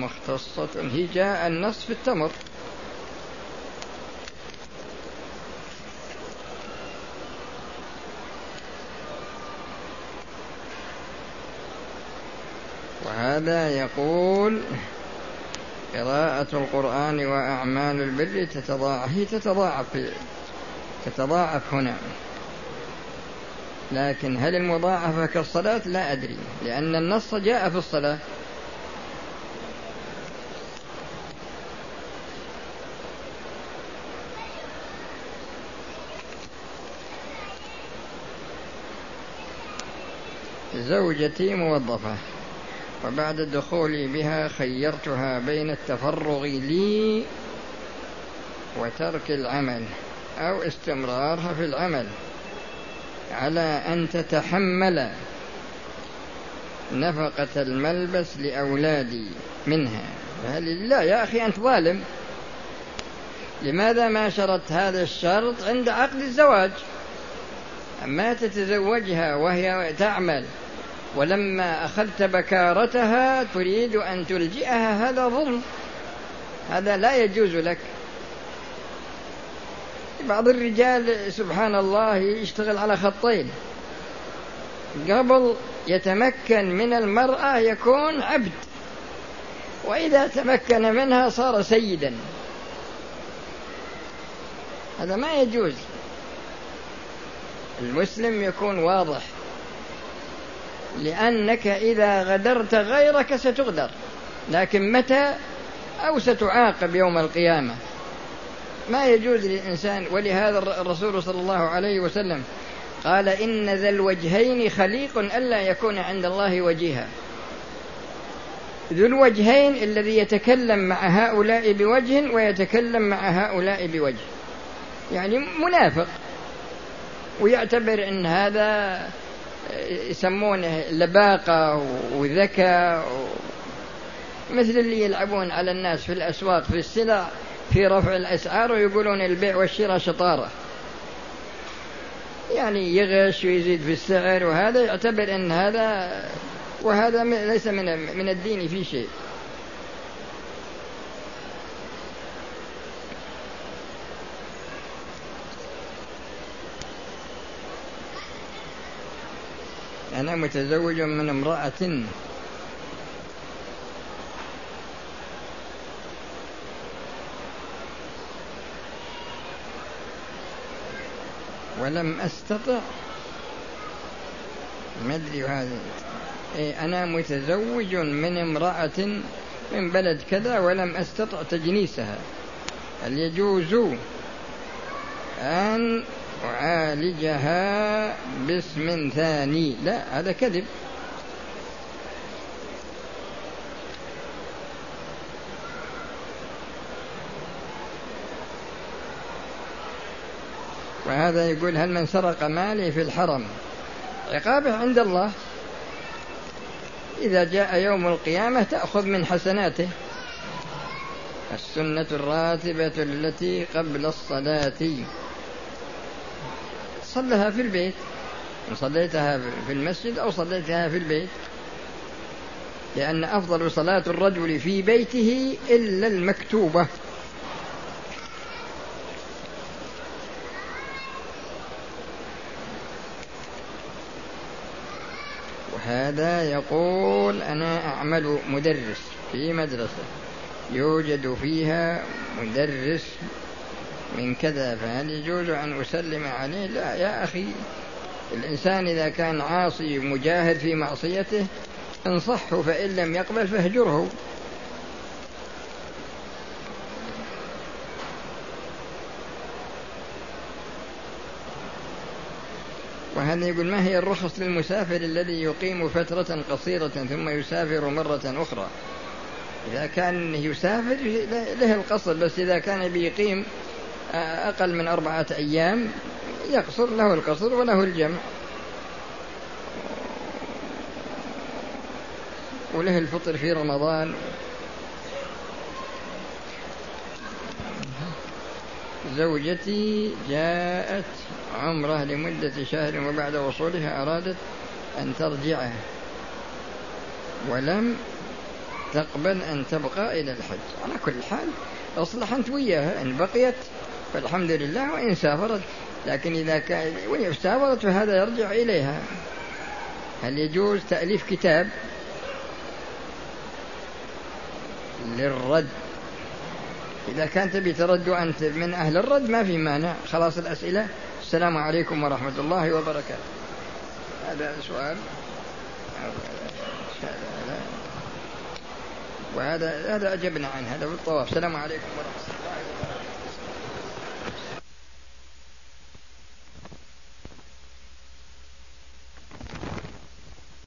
مختصة. هي جاء النص في التمر. وهذا يقول قراءة القرآن وأعمال البر تتضاعف هي تتضاعف. تتضاعف هنا. لكن هل المضاعفة كالصلاة؟ لا أدري. لأن النص جاء في الصلاة. زوجتي موظفة وبعد دخولي بها خيرتها بين التفرغ لي وترك العمل أو استمرارها في العمل على أن تتحمل نفقة الملبس لأولادي منها. فهل لا يا أخي أنت ظالم؟ لماذا ما شرطت هذا الشرط عند عقد الزواج؟ أما تتزوجها وهي تعمل ولما أخذت بكارتها تريد أن تلجئها هذا ظلم. هذا لا يجوز لك. بعض الرجال سبحان الله يشتغل على خطين. قبل يتمكن من المرأة يكون عبد وإذا تمكن منها صار سيدا. هذا ما يجوز. المسلم يكون واضح. لأنك إذا غدرت غيرك ستغدر. لكن متى أو ستعاقب يوم القيامة؟ ما يجوز للإنسان ولهذا الرسول صلى الله عليه وسلم قال إن ذا الوجهين خليق ألا يكون عند الله وجيها. ذو الوجهين الذي يتكلم مع هؤلاء بوجه ويتكلم مع هؤلاء بوجه. يعني منافق. ويعتبر إن هذا يسمونه لباقة وذكاء مثل اللي يلعبون على الناس في الأسواق في السلع في رفع الأسعار ويقولون البيع والشراء شطارة. يعني يغش ويزيد في السعر وهذا يعتبر أن هذا وهذا ليس من من الدين في شيء. أنا متزوج من امرأة. ولم أستطع. ما أدري هذا إيه أنا متزوج من امرأة من بلد كذا ولم أستطع تجنيسها. هل يجوز أن أعالجها باسم ثاني. لا هذا كذب. وهذا يقول هل من سرق مالي في الحرم. عقابه عند الله. إذا جاء يوم القيامة تأخذ من حسناته. السنة الراتبة التي قبل الصلاة. صلها في البيت. إن صليتها في المسجد أو صليتها في البيت. لأن أفضل صلاة الرجل في بيته إلا المكتوبة. وهذا يقول أنا أعمل مدرس في مدرسة. يوجد فيها مدرس من كذا فهل يجوز أن أسلم عليه؟ لا يا أخي الإنسان إذا كان عاصي مجاهد في معصيته انصحه فإن لم يقبل فاهجره. وهذا يقول ما هي الرخص للمسافر الذي يقيم فترة قصيرة ثم يسافر مرة أخرى؟ إذا كان يسافر له القصر بس إذا كان بيقيم أقل من أربعة أيام يقصر له القصر وله الجمع. وله الفطر في رمضان. زوجتي جاءت عمرة لمدة شهر وبعد وصولها أرادت أن ترجع ولم تقبل أن تبقى إلى الحج. على كل حال اصلح أنت وياها إن بقيت فالحمد لله وإن سافرت. لكن إذا كان وإن سافرت فهذا يرجع إليها. هل يجوز تأليف كتاب للرد؟ إذا كان تبي ترد وأنت من أهل الرد ما في مانع. خلاص الأسئلة. السلام عليكم ورحمة الله وبركاته. هذا سؤال. وهذا هذا أجبنا عنه. هذا في الطواف. السلام عليكم ورحمة الله.